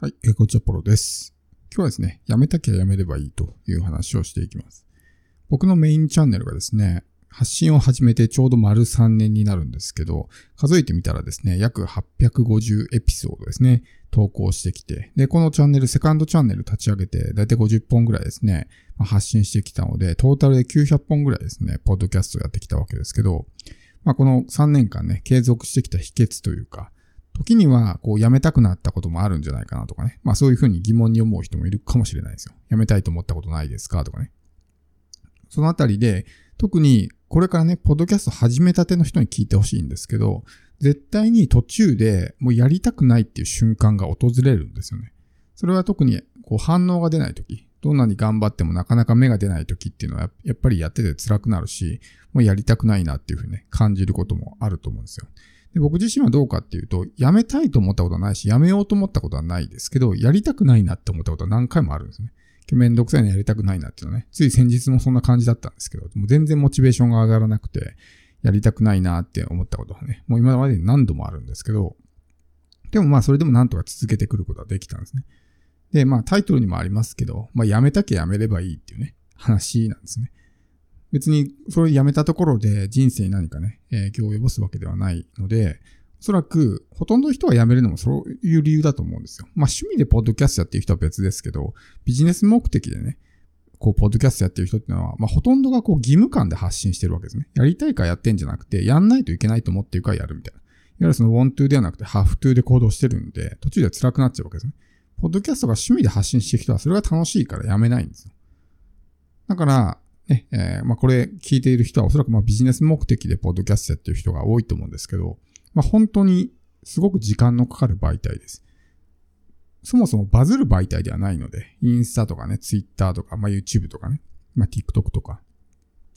はい、えー、こんにちは、ポロです。今日はですね、やめたきゃやめればいいという話をしていきます。僕のメインチャンネルがですね、発信を始めてちょうど丸3年になるんですけど、数えてみたらですね、約850エピソードですね、投稿してきて、で、このチャンネル、セカンドチャンネル立ち上げて、だいたい50本ぐらいですね、ま、発信してきたので、トータルで900本ぐらいですね、ポッドキャストやってきたわけですけど、まあ、この3年間ね、継続してきた秘訣というか、時には、こう、辞めたくなったこともあるんじゃないかなとかね。まあそういうふうに疑問に思う人もいるかもしれないですよ。辞めたいと思ったことないですかとかね。そのあたりで、特にこれからね、ポッドキャスト始めたての人に聞いてほしいんですけど、絶対に途中でもうやりたくないっていう瞬間が訪れるんですよね。それは特にこう反応が出ないとき、どんなに頑張ってもなかなか芽が出ないときっていうのはやっぱりやってて辛くなるし、もうやりたくないなっていうふうにね、感じることもあると思うんですよ。で僕自身はどうかっていうと、やめたいと思ったことはないし、やめようと思ったことはないですけど、やりたくないなって思ったことは何回もあるんですね。めんどくさいのやりたくないなっていうのね、つい先日もそんな感じだったんですけど、もう全然モチベーションが上がらなくて、やりたくないなって思ったことはね、もう今までに何度もあるんですけど、でもまあそれでもなんとか続けてくることはできたんですね。で、まあタイトルにもありますけど、まあやめたきゃやめればいいっていうね、話なんですね。別にそれをやめたところで人生に何かね、影響を及ぼすわけではないので、おそらく、ほとんどの人が辞めるのもそういう理由だと思うんですよ。まあ趣味でポッドキャストやってる人は別ですけど、ビジネス目的でね、こう、ポッドキャストやってる人っていうのは、まあほとんどがこう義務感で発信してるわけですね。やりたいからやってんじゃなくて、やんないといけないと思ってるからやるみたいな。いわゆるその want to ではなくて have to で行動してるんで、途中では辛くなっちゃうわけですね。ポッドキャストが趣味で発信してる人はそれが楽しいからやめないんですよ。だから、ね、えー、まあこれ聞いている人はおそらくまあビジネス目的でポッドキャストやってる人が多いと思うんですけど、まあ本当にすごく時間のかかる媒体です。そもそもバズる媒体ではないので、インスタとかね、ツイッターとか、まあ YouTube とかね、まあ TikTok とか、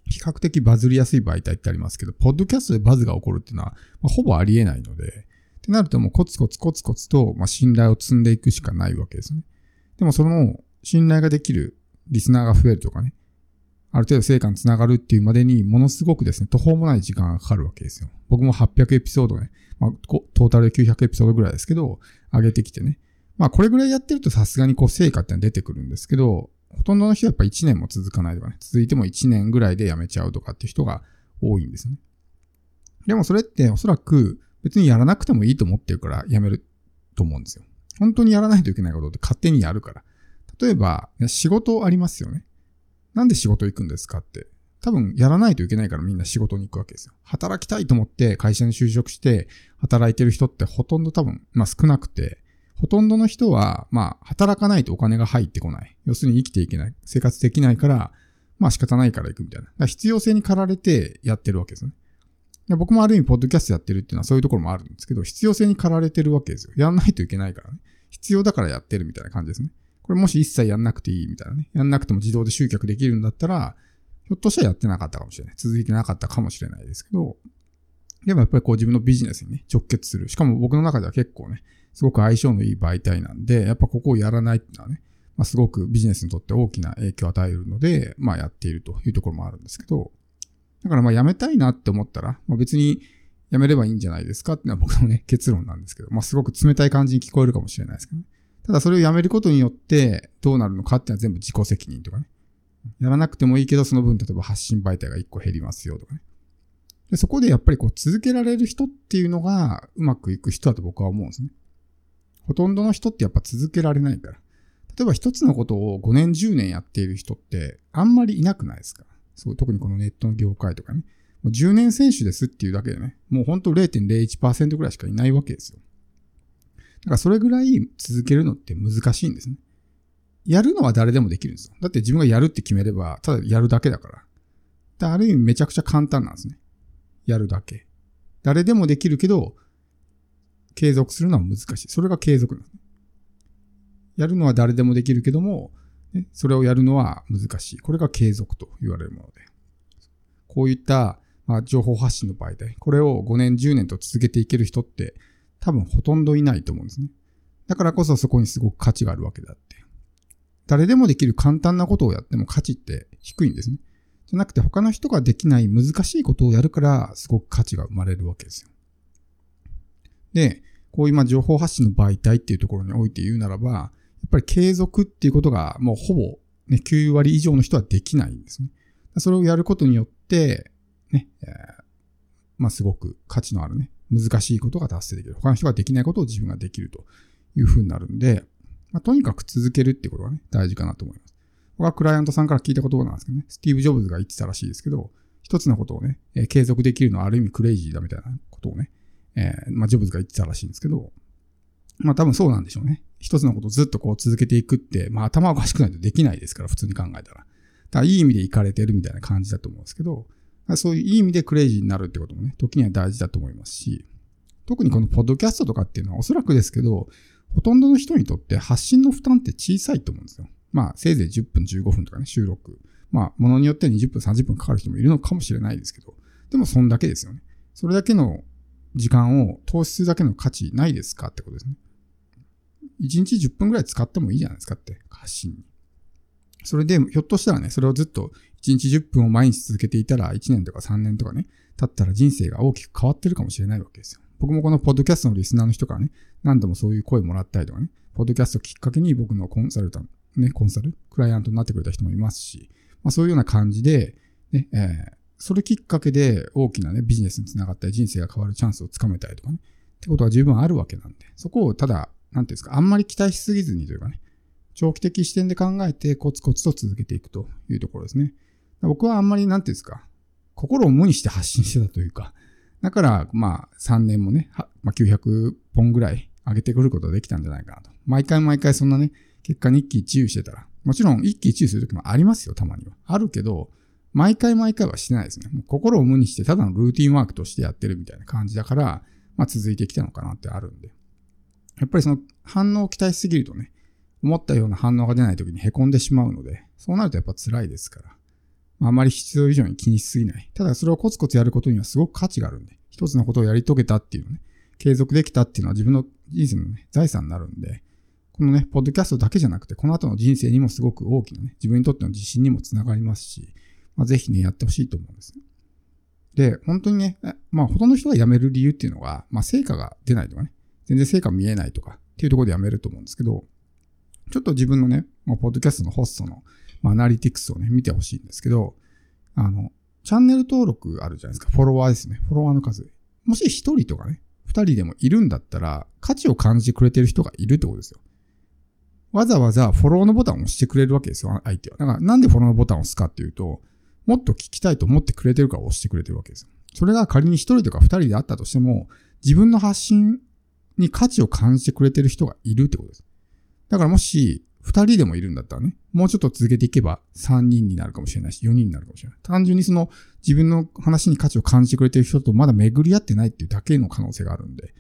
比較的バズりやすい媒体ってありますけど、ポッドキャストでバズが起こるっていうのは、まあ、ほぼありえないので、ってなるともうコツコツコツコツと、まあ、信頼を積んでいくしかないわけですね。でもその信頼ができるリスナーが増えるとかね、ある程度成果につながるっていうまでに、ものすごくですね、途方もない時間がかかるわけですよ。僕も800エピソードね、まあ、トータルで900エピソードぐらいですけど、上げてきてね。まあ、これぐらいやってるとさすがにこう成果ってのは出てくるんですけど、ほとんどの人はやっぱ1年も続かないとかね、続いても1年ぐらいで辞めちゃうとかっていう人が多いんですね。でもそれっておそらく別にやらなくてもいいと思ってるから辞めると思うんですよ。本当にやらないといけないことって勝手にやるから。例えば、仕事ありますよね。なんで仕事行くんですかって。多分やらないといけないからみんな仕事に行くわけですよ。働きたいと思って会社に就職して働いてる人ってほとんど多分、まあ少なくて、ほとんどの人は、まあ働かないとお金が入ってこない。要するに生きていけない。生活できないから、まあ仕方ないから行くみたいな。だから必要性に駆られてやってるわけですよね。僕もある意味ポッドキャストやってるっていうのはそういうところもあるんですけど、必要性に駆られてるわけですよ。やんないといけないからね。必要だからやってるみたいな感じですね。これもし一切やんなくていいみたいなね。やんなくても自動で集客できるんだったら、ひょっとしたらやってなかったかもしれない。続いてなかったかもしれないですけど、でもやっぱりこう自分のビジネスにね、直結する。しかも僕の中では結構ね、すごく相性のいい媒体なんで、やっぱここをやらないっていうのはね、まあ、すごくビジネスにとって大きな影響を与えるので、まあやっているというところもあるんですけど、だからまあやめたいなって思ったら、まあ、別にやめればいいんじゃないですかっていうのは僕のね、結論なんですけど、まあすごく冷たい感じに聞こえるかもしれないですけどね。ただそれをやめることによってどうなるのかっていうのは全部自己責任とかね。やらなくてもいいけど、その分例えば発信媒体が1個減りますよとかね。でそこでやっぱりこう続けられる人っていうのがうまくいく人だと僕は思うんですね。ほとんどの人ってやっぱ続けられないから。例えば一つのことを5年10年やっている人ってあんまりいなくないですか？そう、特にこのネットの業界とかね。もう10年選手ですっていうだけでね、もうほんと0.01%ぐらいしかいないわけですよ。だからそれぐらい続けるのって難しいんですね。やるのは誰でもできるんですよ。だって自分がやるって決めれば、ただやるだけだから。だある意味めちゃくちゃ簡単なんですね。やるだけ。誰でもできるけど、継続するのは難しい。それが継続なんですね。やるのは誰でもできるけども、ね、それをやるのは難しい。これが継続と言われるもので。こういった、まあ、情報発信の場合で、これを5年、10年と続けていける人って多分ほとんどいないと思うんですね。だからこそそこにすごく価値があるわけであって。誰でもできる簡単なことをやっても価値って低いんですね。じゃなくて他の人ができない難しいことをやるからすごく価値が生まれるわけですよ。で、こういう情報発信の媒体っていうところにおいて言うならば、やっぱり継続っていうことがもうほぼね、9割以上の人はできないんですね。それをやることによって、ね、えー、まあすごく価値のあるね、難しいことが達成できる。他の人ができないことを自分ができるというふうになるんで、まあとにかく続けるってことがね、大事かなと思います。僕はクライアントさんから聞いた言葉なんですけどね、スティーブ・ジョブズが言ってたらしいですけど、一つのことをね、えー、継続できるのはある意味クレイジーだみたいなことをね、えー、まあジョブズが言ってたらしいんですけど、まあ多分そうなんでしょうね。一つのことをずっとこう続けていくって、まあ頭おかしくないとできないですから、普通に考えたら。だからいい意味で行かれてるみたいな感じだと思うんですけど、そういういい意味でクレイジーになるってこともね、時には大事だと思いますし、特にこのポッドキャストとかっていうのはおそらくですけど、ほとんどの人にとって発信の負担って小さいと思うんですよ。まあ、せいぜい10分15分とかね、収録。まあ、ものによっては20分30分かかる人もいるのかもしれないですけど、でもそんだけですよね。それだけの時間を投資するだけの価値ないですかってことですね。1日10分ぐらい使ってもいいじゃないですかって、発信に。それで、ひょっとしたらね、それをずっと1日10分を毎日続けていたら、1年とか3年とかね、経ったら人生が大きく変わってるかもしれないわけですよ。僕もこのポッドキャストのリスナーの人からね、何度もそういう声もらったりとかね、ポッドキャストきっかけに僕のコンサルタント、ね、コンサル、クライアントになってくれた人もいますし、まあそういうような感じで、ね、えー、それきっかけで大きなね、ビジネスにつながったり、人生が変わるチャンスをつかめたりとかね、ってことは十分あるわけなんで、そこをただ、なんていうんですか、あんまり期待しすぎずにというかね、長期的視点で考えてコツコツと続けていくというところですね。僕はあんまりなんていうんですか、心を無にして発信してたというか、だから、まあ、3年もね、まあ、900本ぐらい上げてくることができたんじゃないかなと。毎回毎回そんなね、結果に一喜一憂してたら、もちろん一喜一憂するときもありますよ、たまには。あるけど、毎回毎回はしてないですね。もう心を無にしてただのルーティンワークとしてやってるみたいな感じだから、まあ続いてきたのかなってあるんで。やっぱりその反応を期待しすぎるとね、思ったような反応が出ない時に凹んでしまうので、そうなるとやっぱ辛いですから。まあ、あまり必要以上に気にしすぎない。ただそれをコツコツやることにはすごく価値があるんで、一つのことをやり遂げたっていうのね、継続できたっていうのは自分の人生のね、財産になるんで、このね、ポッドキャストだけじゃなくて、この後の人生にもすごく大きなね、自分にとっての自信にもつながりますし、まあ、ぜひね、やってほしいと思うんですね。で、本当にね、まあ、ほとんどの人が辞める理由っていうのは、まあ、成果が出ないとかね、全然成果見えないとかっていうところで辞めると思うんですけど、ちょっと自分のね、まあ、ポッドキャストのホストの、まあ、アナリティクスをね、見てほしいんですけど、あの、チャンネル登録あるじゃないですか。フォロワーですね。フォロワーの数。もし一人とかね、二人でもいるんだったら、価値を感じてくれてる人がいるってことですよ。わざわざフォローのボタンを押してくれるわけですよ、相手は。だからなんでフォローのボタンを押すかっていうと、もっと聞きたいと思ってくれてるから押してくれてるわけですよ。それが仮に一人とか二人であったとしても、自分の発信に価値を感じてくれてる人がいるってことです。だからもし、二人でもいるんだったらね、もうちょっと続けていけば三人になるかもしれないし、四人になるかもしれない。単純にその自分の話に価値を感じてくれてる人とまだ巡り合ってないっていうだけの可能性があるんで。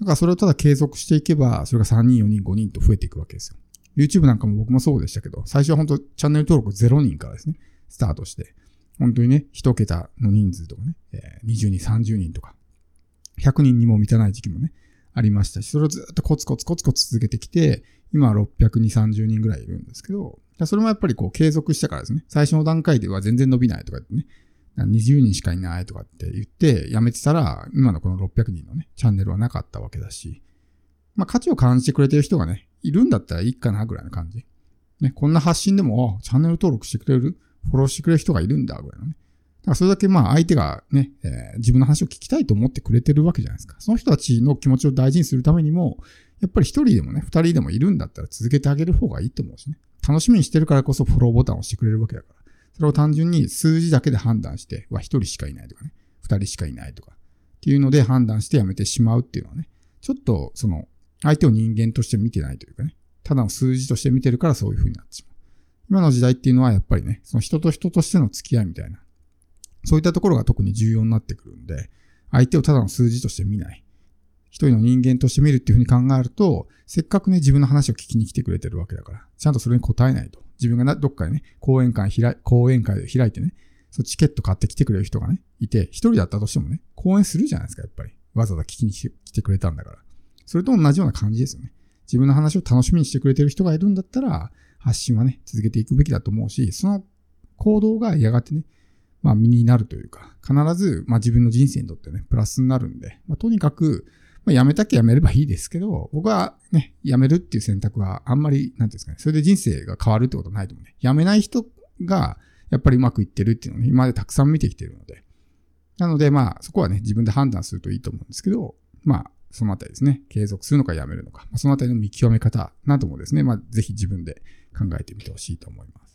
だからそれをただ継続していけば、それが3人、4人、5人と増えていくわけですよ。YouTube なんかも僕もそうでしたけど、最初は本当チャンネル登録0人からですね、スタートして、本当にね、1桁の人数とかね、20人、30人とか、100人にも満たない時期もね、ありましたし、それをずっとコツコツコツコツ続けてきて、今は600、30人ぐらいいるんですけど、それもやっぱりこう継続したからですね。最初の段階では全然伸びないとか言ってね、20人しかいないとかって言ってやめてたら、今のこの600人のね、チャンネルはなかったわけだし、まあ価値を感じてくれてる人がね、いるんだったらいいかなぐらいの感じ。ね、こんな発信でも、チャンネル登録してくれる、フォローしてくれる人がいるんだぐらいのね。だからそれだけまあ相手がね、えー、自分の話を聞きたいと思ってくれてるわけじゃないですか。その人たちの気持ちを大事にするためにも、やっぱり一人でもね、二人でもいるんだったら続けてあげる方がいいと思うしね。楽しみにしてるからこそフォローボタンを押してくれるわけだから。それを単純に数字だけで判断して、は一人しかいないとかね、二人しかいないとか、っていうので判断してやめてしまうっていうのはね、ちょっとその、相手を人間として見てないというかね、ただの数字として見てるからそういう風になってしまう。今の時代っていうのはやっぱりね、その人と人としての付き合いみたいな、そういったところが特に重要になってくるんで、相手をただの数字として見ない。一人の人間として見るっていうふうに考えると、せっかくね、自分の話を聞きに来てくれてるわけだから、ちゃんとそれに答えないと。自分がどっかでね、講演会開、講演会で開いてね、そチケット買って来てくれる人がね、いて、一人だったとしてもね、講演するじゃないですか、やっぱり。わざわざ聞きに来てくれたんだから。それと同じような感じですよね。自分の話を楽しみにしてくれてる人がいるんだったら、発信はね、続けていくべきだと思うし、その行動がやがてね、まあ身になるというか、必ず、まあ自分の人生にとってね、プラスになるんで、まあとにかく、まあ、辞めたきゃ辞めればいいですけど、僕はね、辞めるっていう選択はあんまり、なんていうんですかね、それで人生が変わるってことはないと思うね。辞めない人が、やっぱりうまくいってるっていうのをね、今までたくさん見てきてるので。なので、まあ、そこはね、自分で判断するといいと思うんですけど、まあ、そのあたりですね、継続するのかやめるのか、まあ、そのあたりの見極め方などもですね、まあ、ぜひ自分で考えてみてほしいと思います。